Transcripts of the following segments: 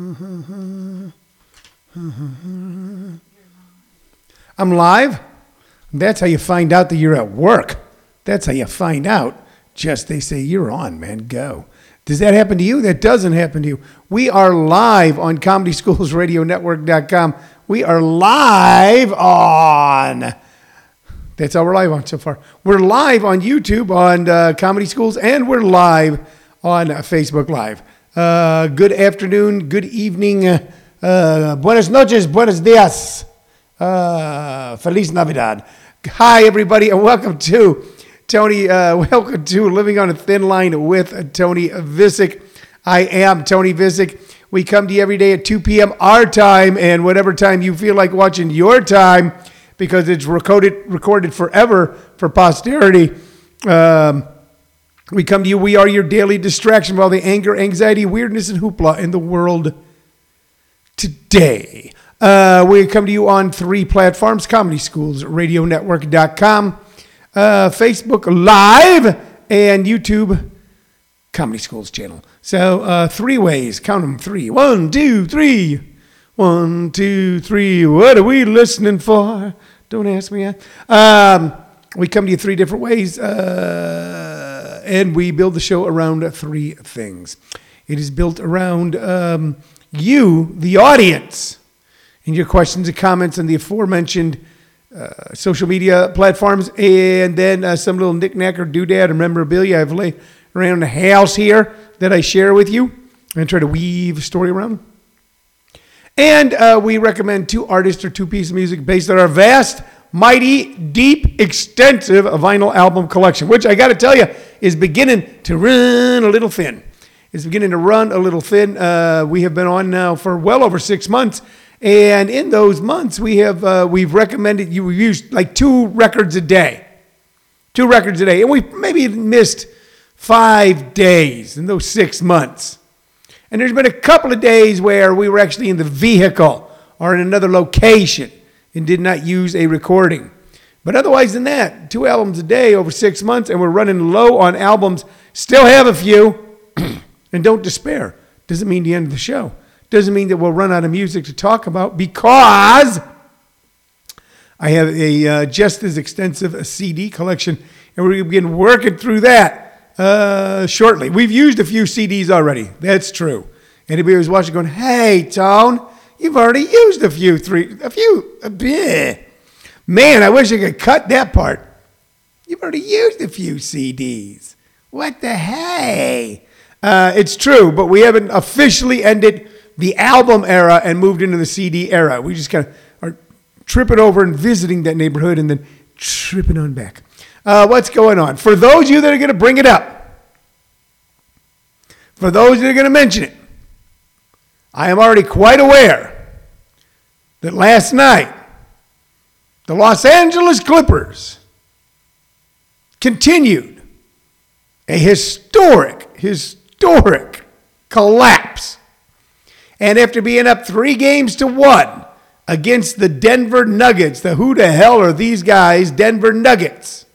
I'm live. That's how you find out that you're at work. That's how you find out. Just they say you're on, man. Go. Does that happen to you? That doesn't happen to you. We are live on ComedySchoolsRadioNetwork.com. We are live on. That's all we're live on so far. We're live on YouTube on uh, Comedy Schools, and we're live on uh, Facebook Live. Uh, good afternoon, good evening, uh, uh, buenas noches, buenos dias, uh, feliz Navidad. Hi, everybody, and welcome to Tony. Uh, welcome to Living on a Thin Line with Tony Vicich. I am Tony Vicich. We come to you every day at 2 p.m. our time, and whatever time you feel like watching your time, because it's recorded recorded forever for posterity. Um, we come to you. We are your daily distraction from all the anger, anxiety, weirdness, and hoopla in the world today. Uh, we come to you on three platforms Comedy Schools, RadioNetwork.com, uh, Facebook Live, and YouTube Comedy Schools channel. So, uh, three ways. Count them three. One, two, three. One, two, three. What are we listening for? Don't ask me. Um, we come to you three different ways, uh, and we build the show around three things. It is built around um, you, the audience, and your questions and comments on the aforementioned uh, social media platforms, and then uh, some little knickknack or doodad or memorabilia I've laid around the house here that I share with you and try to weave a story around. And uh, we recommend two artists or two pieces of music based on our vast, mighty, deep, extensive vinyl album collection, which I got to tell you is beginning to run a little thin. It's beginning to run a little thin. Uh, we have been on now for well over six months, and in those months, we have uh, we've recommended you use like two records a day, two records a day, and we maybe missed five days in those six months. And there's been a couple of days where we were actually in the vehicle or in another location and did not use a recording. But otherwise than that, two albums a day over six months, and we're running low on albums. Still have a few, and don't despair. Doesn't mean the end of the show. Doesn't mean that we'll run out of music to talk about because I have a uh, just as extensive CD collection, and we're going to begin working through that uh, shortly. We've used a few CDs already. That's true. Anybody who's watching going, hey, Tone, you've already used a few, three, a few, bit. Man, I wish I could cut that part. You've already used a few CDs. What the hey? Uh, it's true, but we haven't officially ended the album era and moved into the CD era. We just kind of are tripping over and visiting that neighborhood and then tripping on back uh, what's going on. For those of you that are going to bring it up, for those that are going to mention it, I am already quite aware that last night the Los Angeles Clippers continued a historic, historic collapse. And after being up three games to one against the Denver Nuggets, the who the hell are these guys, Denver Nuggets?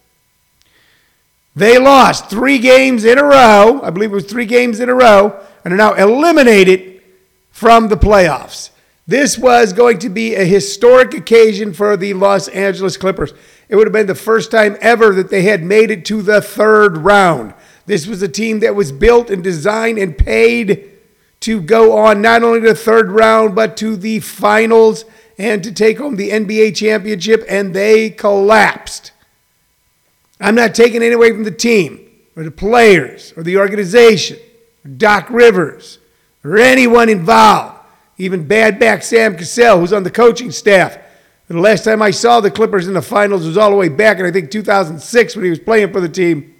They lost three games in a row. I believe it was three games in a row, and are now eliminated from the playoffs. This was going to be a historic occasion for the Los Angeles Clippers. It would have been the first time ever that they had made it to the third round. This was a team that was built and designed and paid to go on not only to the third round, but to the finals and to take home the NBA championship, and they collapsed. I'm not taking any away from the team or the players or the organization or Doc Rivers or anyone involved, even bad back Sam Cassell, who's on the coaching staff. And the last time I saw the Clippers in the finals was all the way back in, I think, 2006 when he was playing for the team.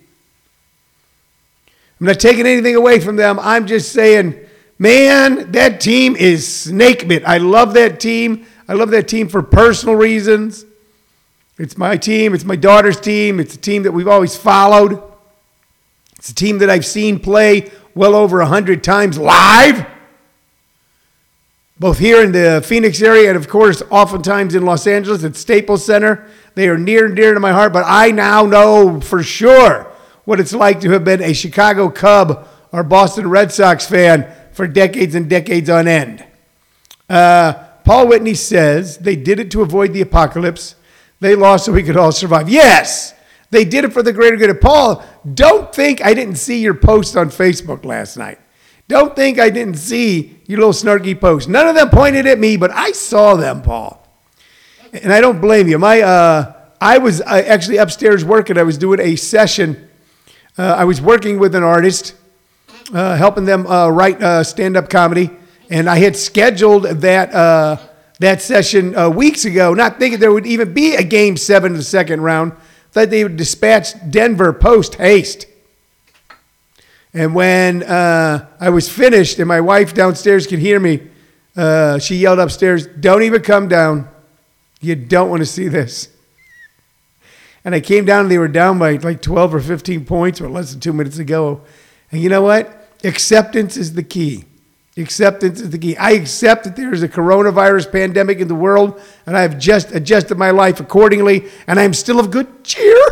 I'm not taking anything away from them. I'm just saying, man, that team is snake bit. I love that team. I love that team for personal reasons. It's my team. It's my daughter's team. It's a team that we've always followed. It's a team that I've seen play well over 100 times live, both here in the Phoenix area and, of course, oftentimes in Los Angeles at Staples Center. They are near and dear to my heart, but I now know for sure what it's like to have been a Chicago Cub or Boston Red Sox fan for decades and decades on end. Uh, Paul Whitney says they did it to avoid the apocalypse. They lost so we could all survive. Yes, they did it for the greater good. of Paul, don't think I didn't see your post on Facebook last night. Don't think I didn't see your little snarky post. None of them pointed at me, but I saw them, Paul. And I don't blame you. My, uh, I was uh, actually upstairs working. I was doing a session. Uh, I was working with an artist, uh, helping them uh, write uh, stand-up comedy, and I had scheduled that that session weeks ago, not thinking there would even be a game seven in the second round. That they would dispatch Denver post haste. And when uh, I was finished and my wife downstairs could hear me, uh, she yelled upstairs, Don't even come down. You don't want to see this. And I came down and they were down by like 12 or 15 points or less than two minutes ago. And you know what? Acceptance is the key. Acceptance is the key. I accept that there is a coronavirus pandemic in the world, and I have just adjusted my life accordingly, and I am still of good cheer.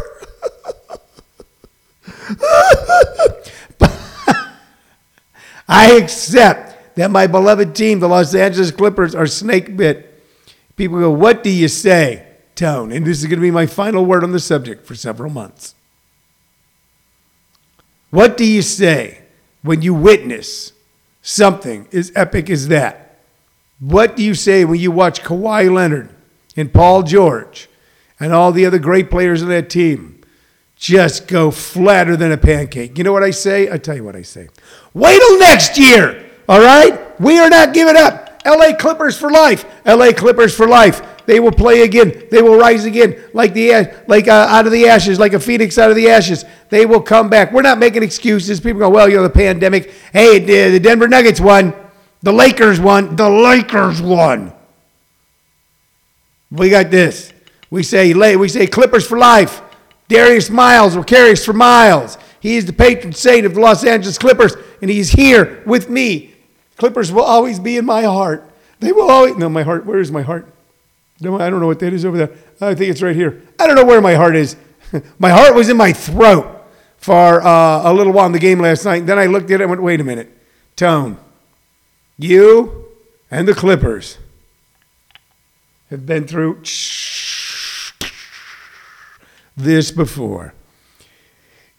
I accept that my beloved team, the Los Angeles Clippers, are snake bit. People go, What do you say, Tone? And this is going to be my final word on the subject for several months. What do you say when you witness something as epic as that? What do you say when you watch Kawhi Leonard and Paul George and all the other great players on that team just go flatter than a pancake? You know what I say? I tell you what I say. Wait till next year. All right? We are not giving up. LA Clippers for life. LA Clippers for life. They will play again. They will rise again, like the like uh, out of the ashes, like a phoenix out of the ashes. They will come back. We're not making excuses. People go, well, you know, the pandemic. Hey, the Denver Nuggets won. The Lakers won. The Lakers won. We got this. We say we say Clippers for life. Darius Miles will carry us for miles. He is the patron saint of the Los Angeles Clippers, and he's here with me. Clippers will always be in my heart. They will always. No, my heart. Where is my heart? I don't know what that is over there. I think it's right here. I don't know where my heart is. my heart was in my throat for uh, a little while in the game last night. Then I looked at it and went, wait a minute. Tone, you and the Clippers have been through this before.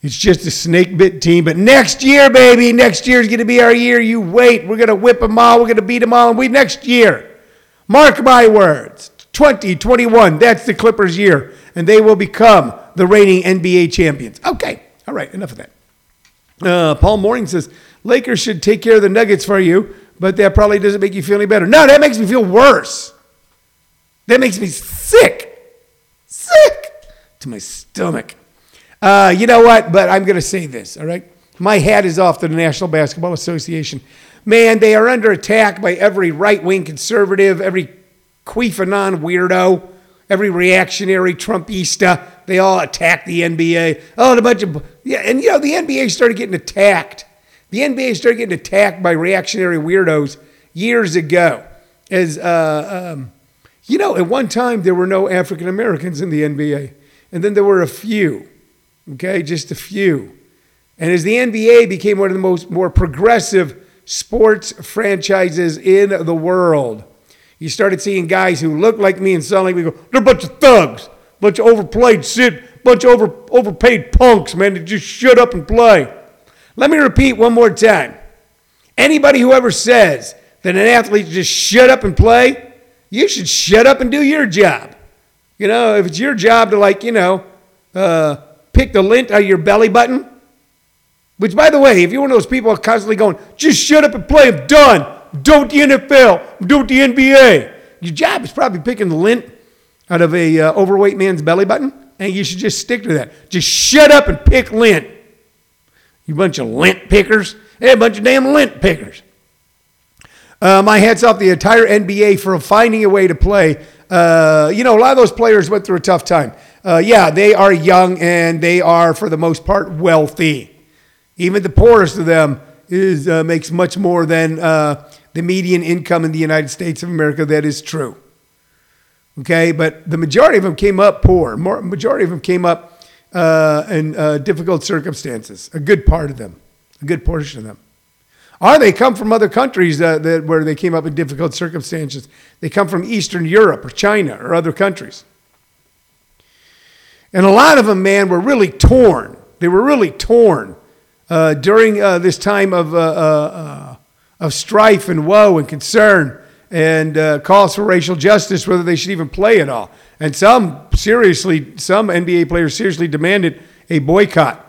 It's just a snake bit team. But next year, baby, next year is going to be our year. You wait. We're going to whip them all. We're going to beat them all. And we next year, mark my words, 2021, that's the Clippers' year. And they will become the reigning NBA champions. Okay. All right. Enough of that. Uh, Paul Morning says Lakers should take care of the Nuggets for you, but that probably doesn't make you feel any better. No, that makes me feel worse. That makes me sick. Sick to my stomach. Uh, you know what? But I'm going to say this, all right? My hat is off to the National Basketball Association. Man, they are under attack by every right wing conservative, every queefanon weirdo, every reactionary Trumpista. They all attack the NBA. Oh, a bunch of. Yeah, and you know, the NBA started getting attacked. The NBA started getting attacked by reactionary weirdos years ago. As, uh, um, you know, at one time there were no African Americans in the NBA, and then there were a few okay, just a few. And as the NBA became one of the most more progressive sports franchises in the world, you started seeing guys who looked like me and sound like me go, they're a bunch of thugs, bunch of overplayed shit, bunch of over, overpaid punks, man, that just shut up and play. Let me repeat one more time. Anybody who ever says that an athlete just shut up and play, you should shut up and do your job. You know, if it's your job to like, you know, uh, pick the lint out of your belly button? Which, by the way, if you're one of those people constantly going, just shut up and play, I'm done. Don't the NFL, don't the NBA. Your job is probably picking the lint out of a uh, overweight man's belly button, and you should just stick to that. Just shut up and pick lint. You bunch of lint pickers. Hey, a bunch of damn lint pickers. Uh, my hats off the entire NBA for finding a way to play. Uh, you know, a lot of those players went through a tough time uh, yeah, they are young and they are, for the most part, wealthy. Even the poorest of them is uh, makes much more than uh, the median income in the United States of America. That is true. Okay, but the majority of them came up poor. More, majority of them came up uh, in uh, difficult circumstances. A good part of them, a good portion of them. Or they come from other countries uh, that, where they came up in difficult circumstances. They come from Eastern Europe or China or other countries. And a lot of them, man, were really torn. They were really torn uh, during uh, this time of, uh, of strife and woe and concern and calls for racial justice, whether they should even play at all. And some seriously, some NBA players seriously demanded a boycott.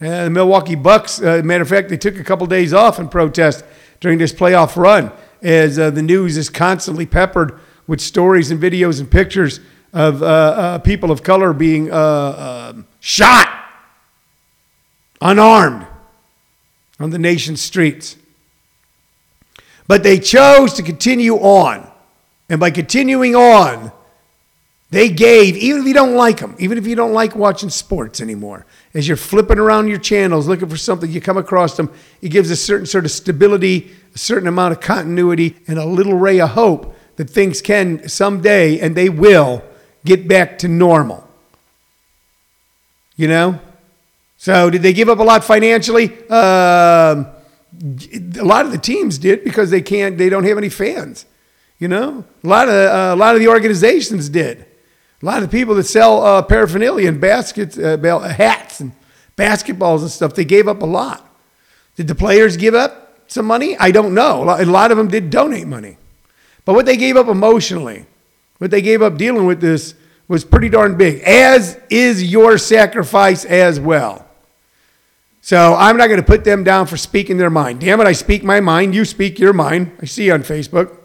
Uh, the Milwaukee Bucks, uh, matter of fact, they took a couple days off in protest during this playoff run as uh, the news is constantly peppered with stories and videos and pictures of uh, uh, people of color being uh, um, shot unarmed on the nation's streets. But they chose to continue on. And by continuing on, they gave, even if you don't like them, even if you don't like watching sports anymore, as you're flipping around your channels looking for something, you come across them, it gives a certain sort of stability, a certain amount of continuity, and a little ray of hope that things can someday, and they will, get back to normal. You know? So, did they give up a lot financially? Um, a lot of the teams did because they can't, they don't have any fans. You know, a lot of uh, a lot of the organizations did. A lot of the people that sell uh, paraphernalia and baskets, uh, hats and basketballs and stuff, they gave up a lot. Did the players give up some money? I don't know. A lot of them did donate money. But what they gave up emotionally, what they gave up dealing with this was pretty darn big, as is your sacrifice as well. So I'm not going to put them down for speaking their mind. Damn it, I speak my mind. You speak your mind. I see you on Facebook.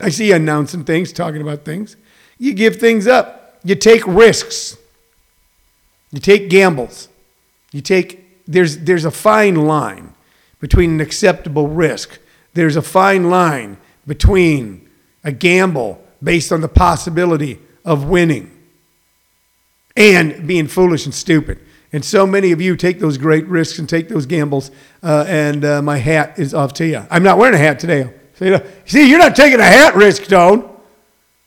I see you announcing things, talking about things. You give things up. You take risks. You take gambles. You take, there's, there's a fine line between an acceptable risk. There's a fine line between a gamble based on the possibility of winning and being foolish and stupid. And so many of you take those great risks and take those gambles, uh, and uh, my hat is off to you. I'm not wearing a hat today. See, you're not taking a hat risk, Tone.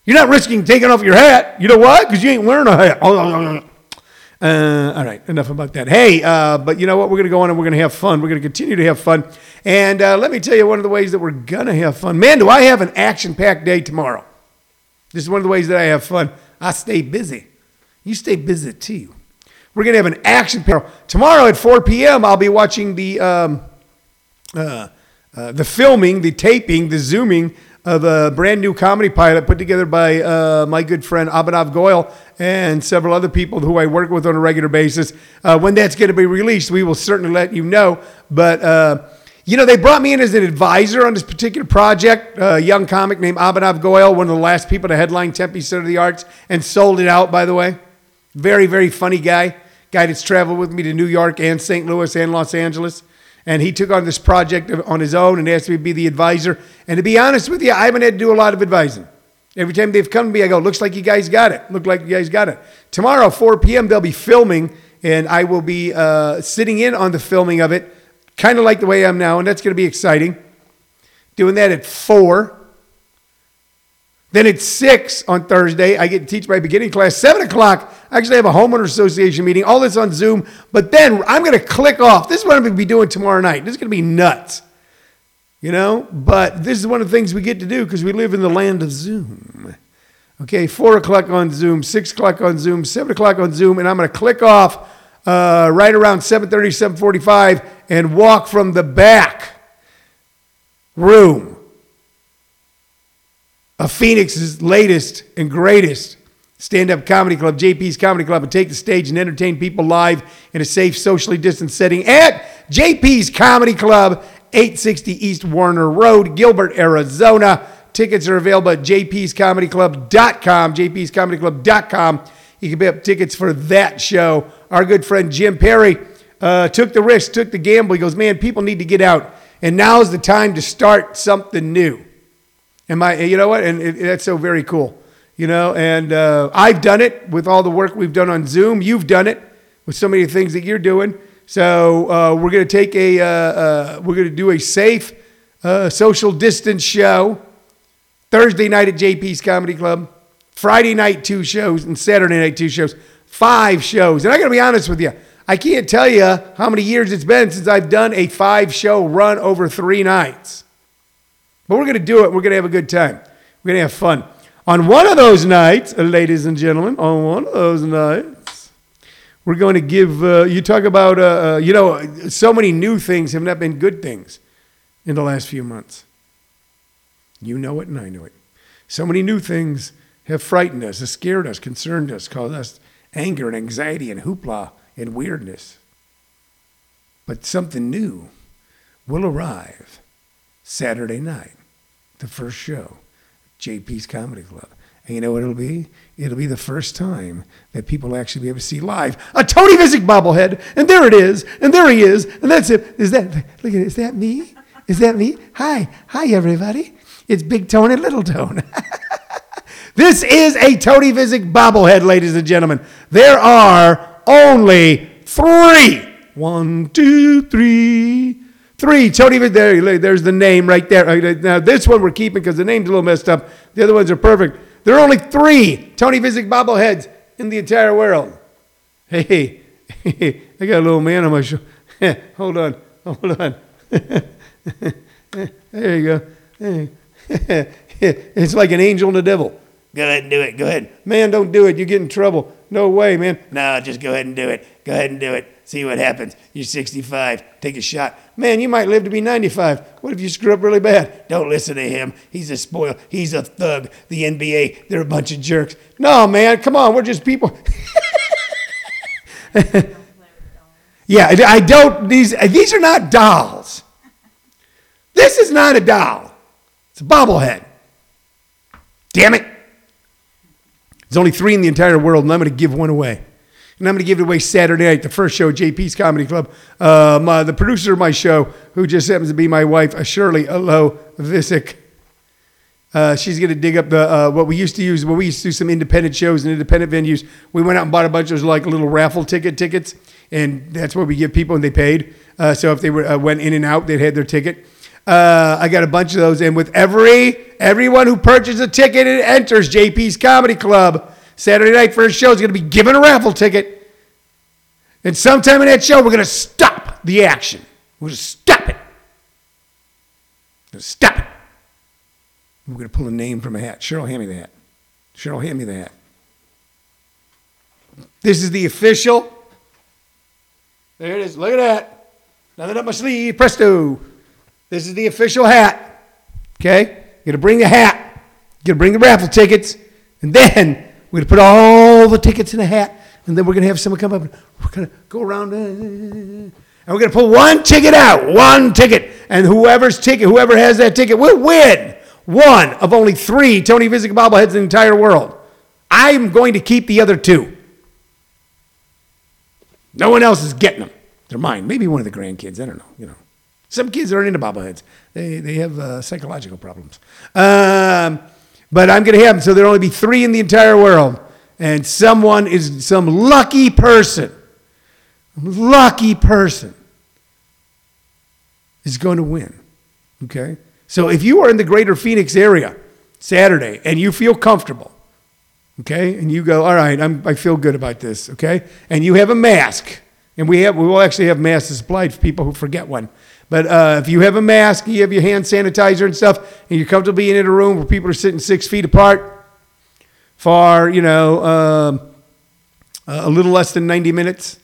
You're not risking taking off your hat. You know why? Because you ain't wearing a hat. Uh, all right, enough about that. Hey, uh, but you know what? We're going to go on and we're going to have fun. We're going to continue to have fun. And uh, let me tell you one of the ways that we're going to have fun. Man, do I have an action packed day tomorrow. This is one of the ways that I have fun. I stay busy. You stay busy too. We're going to have an action panel. tomorrow at 4 p.m. I'll be watching the um, uh, uh, the filming, the taping, the zooming of a brand new comedy pilot put together by uh, my good friend Abhinav Goyal and several other people who I work with on a regular basis. Uh, when that's going to be released, we will certainly let you know. But, uh, you know, they brought me in as an advisor on this particular project. A young comic named Abhinav Goyal, one of the last people to headline Tempe Center of the Arts, and sold it out, by the way. Very, very funny guy. Guy that's traveled with me to New York and St. Louis and Los Angeles and he took on this project on his own and asked me to be the advisor. And to be honest with you, I haven't had to do a lot of advising. Every time they've come to me, I go, looks like you guys got it. Look like you guys got it. Tomorrow, 4 p.m., they'll be filming, and I will be uh, sitting in on the filming of it, kind of like the way I am now, and that's going to be exciting. Doing that at 4. Then at 6 on Thursday, I get to teach my beginning class. 7 o'clock, I actually have a homeowner association meeting. All this on Zoom. But then I'm going to click off. This is what I'm going to be doing tomorrow night. This is going to be nuts. You know? But this is one of the things we get to do because we live in the land of Zoom. Okay, 4 o'clock on Zoom, 6 o'clock on Zoom, 7 o'clock on Zoom. And I'm going to click off uh, right around 7.30, 7.45 and walk from the back room of Phoenix's latest and greatest stand up comedy club, JP's Comedy Club, and take the stage and entertain people live in a safe, socially distanced setting at JP's Comedy Club, 860 East Warner Road, Gilbert, Arizona. Tickets are available at jpscomedyclub.com, jpscomedyclub.com. You can pick up tickets for that show. Our good friend Jim Perry uh, took the risk, took the gamble. He goes, man, people need to get out. And now's the time to start something new. And my, you know what? And it, that's so very cool. You know, and uh, I've done it with all the work we've done on Zoom. You've done it with so many things that you're doing. So uh, we're going to take a, uh, uh we're going to do a safe uh, social distance show Thursday night at JP's Comedy Club, Friday night two shows, and Saturday night two shows. Five shows. And I got to be honest with you, I can't tell you how many years it's been since I've done a five show run over three nights. But we're going to do it. We're going to have a good time. We're going to have fun. On one of those nights, uh, ladies and gentlemen, on one of those nights, we're going to give, uh, you talk about, uh, uh, you know, so many new things have not been good things in the last few months. You know it and I know it. So many new things have frightened us, have scared us, concerned us, caused us anger and anxiety and hoopla and weirdness. But something new will arrive Saturday night, the first show, JP's Comedy Club. And you know what it'll be? It'll be the first time that people actually be able to see live a Tony Vicich bobblehead. And there it is. And there he is. And that's it. Is that, look at it. Is that me? Is that me? Hi. Hi, everybody. It's Big Tone and Little Tone. this is a Tony Vicich bobblehead, ladies and gentlemen. There are only three. One, two, three. Three. Tony there, there's the name right there. Uh, uh, now, this one we're keeping because the name's a little messed up. The other ones are perfect. There are only three Tony Vicich bobbleheads in the entire world. Hey, hey, I got a little man on my shoulder. hold on. Hold on. there you go. It's like an angel and a devil. Go ahead and do it. Go ahead. Man, don't do it. You get in trouble. No way, man. No, just go ahead and do it. Go ahead and do it. See what happens. You're 65. Take a shot. Man, you might live to be 95. What if you screw up really bad? Don't listen to him. He's a spoil. He's a thug. The NBA, they're a bunch of jerks. No, man, come on. We're just people. yeah, I don't. These these are not dolls. This is not a doll. It's a bobblehead. Damn it. There's only three in the entire world, and I'm going to give one away. And I'm going to give it away Saturday night, the first show, JP's Comedy Club. Uh, my, the producer of my show, who just happens to be my wife, uh, Shirley Alo Vicich. Uh, she's going to dig up the uh, what we used to use when we used to do some independent shows and independent venues. We went out and bought a bunch of like little raffle ticket tickets, and that's what we give people, and they paid. Uh, so if they were, uh, went in and out, they had their ticket. Uh, I got a bunch of those. And with every everyone who purchases a ticket and enters JP's Comedy Club, Saturday night first show is going to be given a raffle ticket. And sometime in that show, we're going to stop the action. We're going to stop it. Stop it. We're going to pull a name from a hat. Cheryl, hand me the hat. Cheryl, hand me the hat. This is the official. There it is. Look at that. Nothing up my sleeve. Presto. This is the official hat. Okay? You're going to bring the hat. You're going to bring the raffle tickets. And then we're going to put all the tickets in the hat. And then we're going to have someone come up and we're going to go around. And we're going to pull one ticket out. One ticket. And whoever's ticket, whoever has that ticket will win one of only three Tony Vicich bobbleheads in the entire world. I'm going to keep the other two. No one else is getting them. They're mine. Maybe one of the grandkids. I don't know. You know. Some kids aren't into bobbleheads. They, they have uh, psychological problems. Um, but I'm going to have them. So there'll only be three in the entire world. And someone is some lucky person, lucky person is going to win. Okay? So if you are in the greater Phoenix area Saturday and you feel comfortable, okay, and you go, all right, I'm, I feel good about this, okay, and you have a mask, and we have we will actually have masks supplied for people who forget one. But uh, if you have a mask, you have your hand sanitizer and stuff, and you're comfortable being in a room where people are sitting six feet apart for, you know, um, a little less than 90 minutes,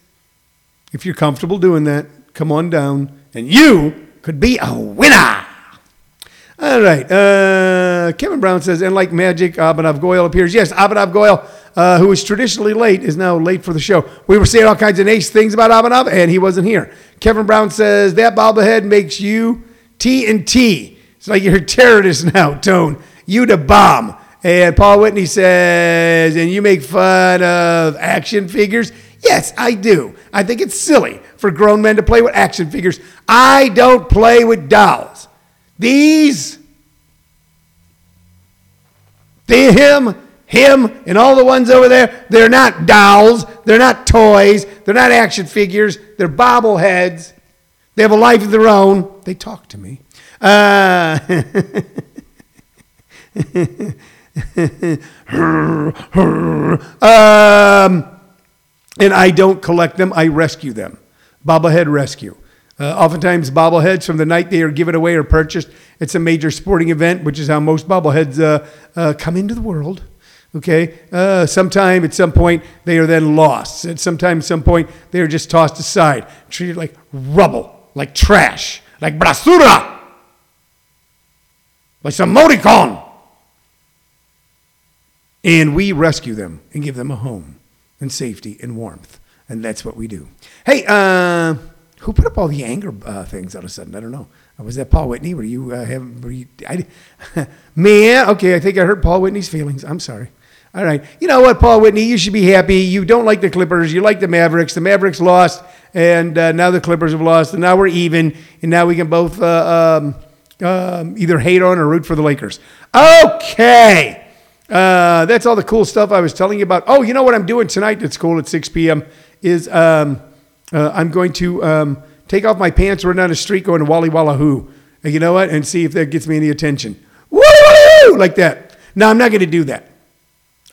if you're comfortable doing that, come on down, and you could be a winner. All right. Uh, Kevin Brown says, and like magic, Abhinav Goyal appears. Yes, Abhinav Goyal, uh, who is traditionally late, is now late for the show. We were saying all kinds of nice things about Abhinav, and he wasn't here. Kevin Brown says, that bobblehead makes you T and T. It's like you're a terrorist now, Tone. You the bomb. And Paul Whitney says, and you make fun of action figures? Yes, I do. I think it's silly for grown men to play with action figures. I don't play with dolls. These, the him, him, and all the ones over there, they're not dolls, they're not toys, they're not action figures, they're bobbleheads. They have a life of their own. They talk to me. Uh, um, and I don't collect them, I rescue them. Bobblehead rescue. Uh, oftentimes, bobbleheads from the night they are given away or purchased. It's a major sporting event, which is how most bobbleheads uh, uh, come into the world. Okay, uh, sometime at some point they are then lost. At some time, some point they are just tossed aside, treated like rubble, like trash, like basura, like some moticon. And we rescue them and give them a home and safety and warmth, and that's what we do. Hey, uh, who put up all the anger uh, things all of a sudden? I don't know. Uh, was that Paul Whitney? Were you uh? Were you? I, man, okay. I think I hurt Paul Whitney's feelings. I'm sorry. All right. You know what, Paul Whitney? You should be happy. You don't like the Clippers. You like the Mavericks. The Mavericks lost, and uh, now the Clippers have lost, and now we're even, and now we can both uh, um, um, either hate on or root for the Lakers. Okay. Uh, that's all the cool stuff I was telling you about. Oh, you know what I'm doing tonight that's cool at 6 p.m. is um, uh, I'm going to um, take off my pants, run down the street, going to Wally Walla Hoo. And you know what? And see if that gets me any attention. Woo! Like that. No, I'm not going to do that.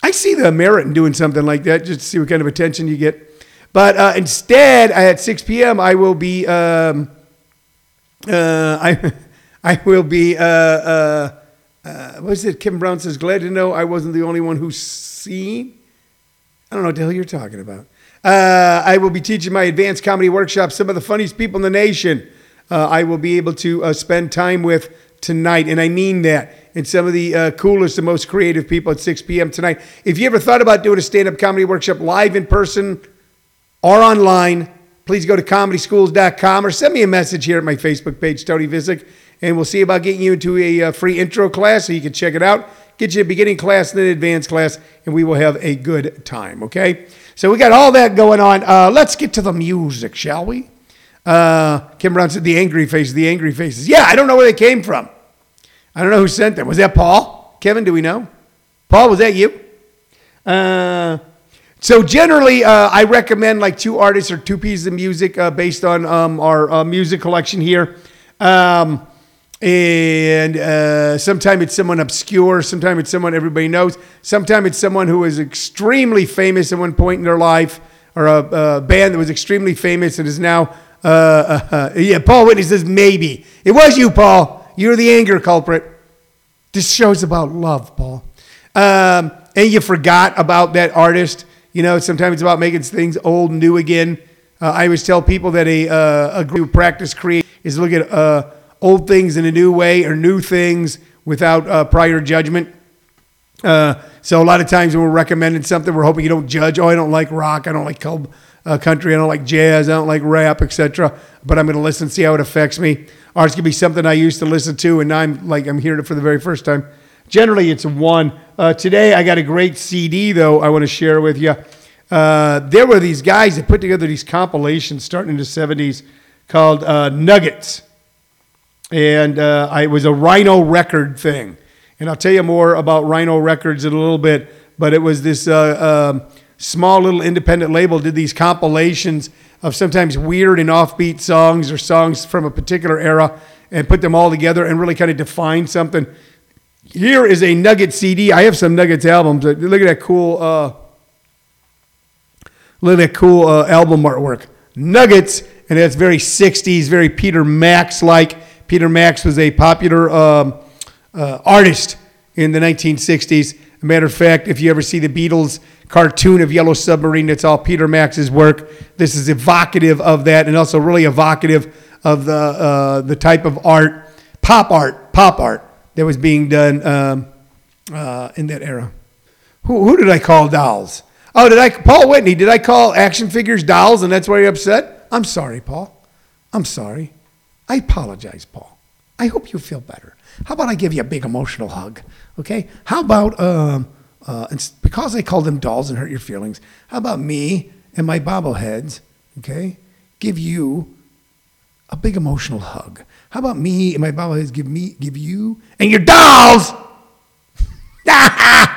I see the merit in doing something like that just to see what kind of attention you get. But uh, instead, at 6 p.m., I will be um, uh, I I will be uh, uh, uh, what is it? Kim Brown says, "Glad to know I wasn't the only one who's seen." I don't know what the hell you're talking about. Uh, I will be teaching my advanced comedy workshop. Some of the funniest people in the nation. I will be able to spend time with tonight, and I mean that and some of the uh, coolest and most creative people at 6 p.m. tonight. If you ever thought about doing a stand up comedy workshop live in person or online, please go to comedyschools.com or send me a message here at my Facebook page, Tony Vicich, and we'll see about getting you into a uh, free intro class so you can check it out. Get you a beginning class and an advanced class, and we will have a good time, okay? So we got all that going on. Uh, let's get to the music, shall we? Uh, Kim Brown said the angry faces, the angry faces. Yeah, I don't know where they came from. I don't know who sent them. Was that Paul? Kevin, do we know? Paul, was that you? Uh, so generally, uh, I recommend like two artists or two pieces of music uh, based on um, our uh, music collection here. Um, and uh, sometimes it's someone obscure, sometimes it's someone everybody knows, sometimes it's someone who is extremely famous at one point in their life, or a, a band that was extremely famous and is now. Uh, yeah, Paul Whitney says maybe it was you, Paul. You're the anger culprit. This show's about love, Paul. Um, and you forgot about that artist. You know, sometimes it's about making things old and new again. Uh, I always tell people that a, uh, a group practice create is look at uh, old things in a new way or new things without uh, prior judgment. Uh, so a lot of times when we're recommending something, we're hoping you don't judge. Oh, I don't like rock. I don't like uh, country. I don't like jazz. I don't like rap, etc. But I'm going to listen, see how it affects me. Or it's going to be something I used to listen to, and now I'm like I'm hearing it for the very first time. Generally, it's one. Uh, today, I got a great CD though. I want to share with you. Uh, there were these guys that put together these compilations starting in the '70s called uh, Nuggets, and uh, I, it was a Rhino record thing. And I'll tell you more about Rhino Records in a little bit. But it was this uh, um, small little independent label did these compilations of sometimes weird and offbeat songs or songs from a particular era and put them all together and really kind of define something. Here is a Nugget CD. I have some Nuggets albums. Look at that cool, uh, look at that cool uh, album artwork. Nuggets, and that's very 60s, very Peter Max like. Peter Max was a popular um, uh, artist in the 1960s. A matter of fact, if you ever see the Beatles cartoon of Yellow Submarine. That's all Peter Max's work. This is evocative of that, and also really evocative of the uh, the type of art, pop art, pop art that was being done um, uh, in that era. Who, who did I call dolls? Oh, did I Paul Whitney? Did I call action figures dolls, and that's why you're upset? I'm sorry, Paul. I'm sorry. I apologize, Paul. I hope you feel better. How about I give you a big emotional hug? Okay. How about um, uh, and because I called them dolls and hurt your feelings, how about me and my bobbleheads, okay, give you a big emotional hug? How about me and my bobbleheads give me, give you and your dolls?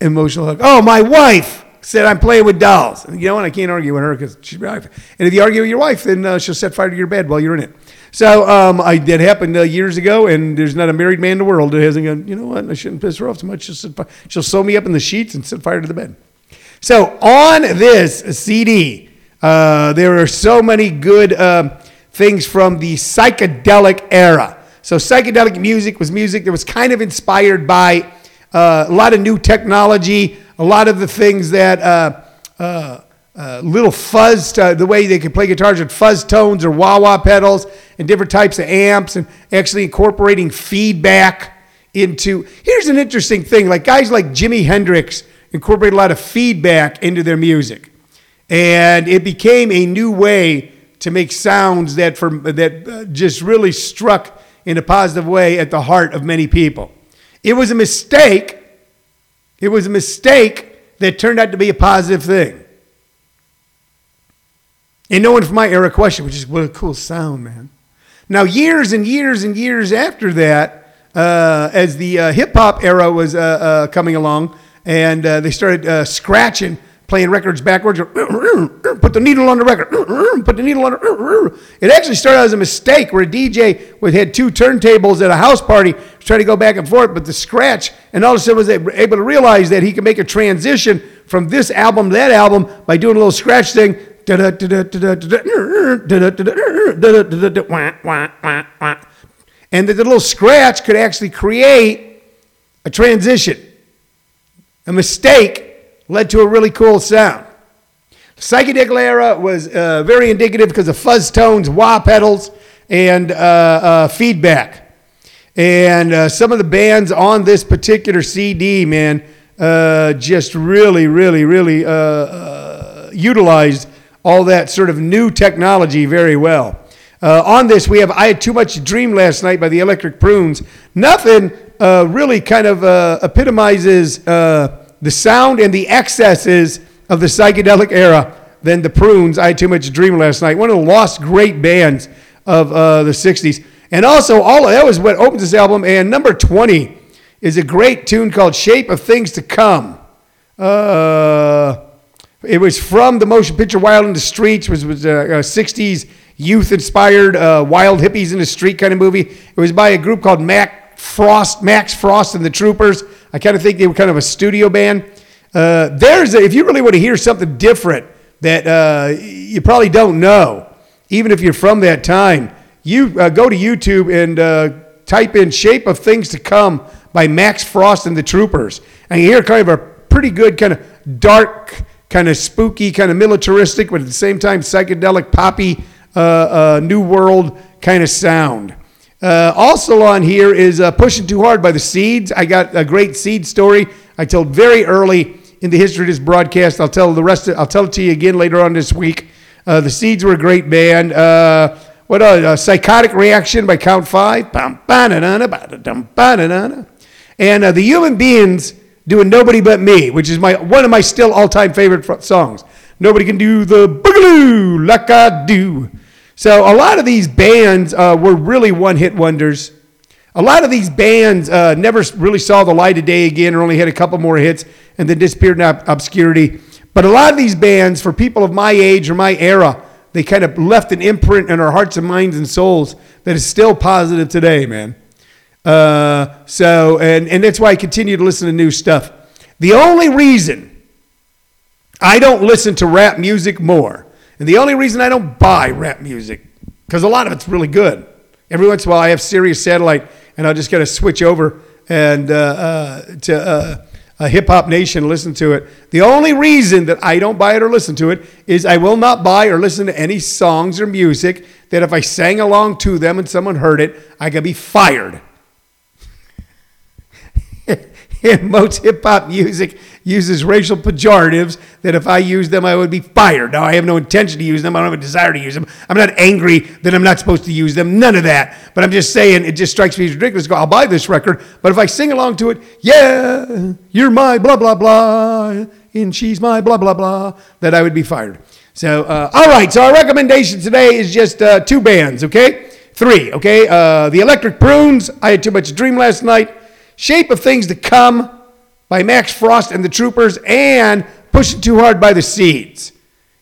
emotional hug. Oh, my wife said, I'm playing with dolls. And you know what? I can't argue with her because she's my wife. And if you argue with your wife, then uh, she'll set fire to your bed while you're in it. So um, I that happened uh, years ago, and there's not a married man in the world that hasn't gone. You know what? I shouldn't piss her off too much. She'll, set, she'll sew me up in the sheets and set fire to the bed. So on this CD, uh, there are so many good um, things from the psychedelic era. So psychedelic music was music that was kind of inspired by uh, a lot of new technology, a lot of the things that uh, uh, uh little fuzz, the way they could play guitars with fuzz tones or wah wah pedals and different types of amps, and actually incorporating feedback into. Here's an interesting thing: like guys like Jimi Hendrix incorporate a lot of feedback into their music, and it became a new way to make sounds that from that uh, just really struck in a positive way at the heart of many people. It was a mistake. It was a mistake that turned out to be a positive thing. And no one from my era questioned, which is what a cool sound, man. Now, years and years and years after that, uh, as the uh, hip hop era was uh, uh coming along, and uh, they started uh, scratching playing records backwards, put the needle on the record, put the needle on it. It actually started as a mistake where a DJ had two turntables at a house party, trying to go back and forth, but the scratch, and all of a sudden was able to realize that he could make a transition from this album to that album by doing a little scratch thing. And that the little scratch could actually create a transition. A mistake led to a really cool sound. The psychedelic era was uh, very indicative because of fuzz tones, wah pedals, and uh, uh, feedback. And uh, some of the bands on this particular CD, man, uh, just really, really, really uh, utilized all that sort of new technology very well. on this, we have I Had Too Much Dream Last Night by the Electric Prunes. Nothing really kind of epitomizes the sound and the excesses of the psychedelic era than the Prunes. I had too much dream last night. One of the lost great bands of uh, the 60s. And also, all that was what opens this album. And number 20 is a great tune called Shape of Things to Come. Uh, it was from the motion picture Wild in the Streets, which was a, a 60s youth inspired uh, wild hippies in the street kind of movie. It was by a group called Mac Frost, Max Frost and the Troopers. I kind of think they were kind of a studio band. Uh, there's a, if you really want to hear something different that uh, you probably don't know, even if you're from that time, you uh, go to YouTube and uh, type in "Shape of Things to Come" by Max Frost and the Troopers, and you hear kind of a pretty good kind of dark, kind of spooky, kind of militaristic, but at the same time psychedelic, poppy, uh, uh, new world kind of sound. Uh, also on here is uh, Pushing Too Hard by the Seeds. I got a great seed story I told very early in the history of this broadcast. I'll tell the rest. Of, I'll tell it to you again later on this week. Uh, the Seeds were a great band. Uh, what a, a, psychotic reaction by Count Five. And uh, the Human Beinz doing Nobody But Me, which is my one of my still all-time favorite songs. Nobody can do the boogaloo like I do. So a lot of these bands uh, were really one-hit wonders. A lot of these bands uh, never really saw the light of day again, or only had a couple more hits, and then disappeared in obscurity. But a lot of these bands, for people of my age or my era, they kind of left an imprint in our hearts and minds and souls that is still positive today, man. Uh, so, and, and that's why I continue to listen to new stuff. The only reason I don't listen to rap music more and the only reason I don't buy rap music, because a lot of it's really good. Every once in a while, I have Sirius Satellite, and I'll just kind of switch over and uh, uh, to hip hop nation, listen to it. The only reason that I don't buy it or listen to it is I will not buy or listen to any songs or music that if I sang along to them and someone heard it, I could be fired. And most hip hop music uses racial pejoratives that if I use them, I would be fired. Now, I have no intention to use them. I don't have a desire to use them. I'm not angry that I'm not supposed to use them. None of that. But I'm just saying, it just strikes me as ridiculous. I'll buy this record, but if I sing along to it, yeah, you're my blah, blah, blah, and she's my blah, blah, blah, that I would be fired. So, uh, all right. So, our recommendation today is just uh, two bands, okay? Three, okay? Uh, the Electric Prunes. I had too much dream last night. Shape of Things to Come by Max Frost and the Troopers, and Pushing Too Hard by the Seeds.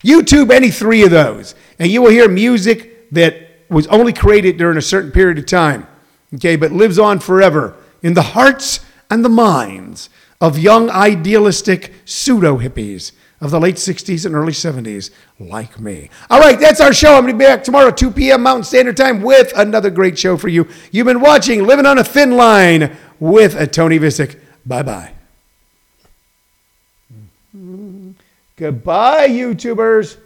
YouTube any three of those, and you will hear music that was only created during a certain period of time, okay, but lives on forever in the hearts and the minds of young idealistic pseudo hippies of the late 60s and early 70s, like me. All right, that's our show. I'm going to be back tomorrow, 2 p.m. Mountain Standard Time, with another great show for you. You've been watching Living on a Thin Line with a Tony Vicich. Bye bye. Goodbye, YouTubers.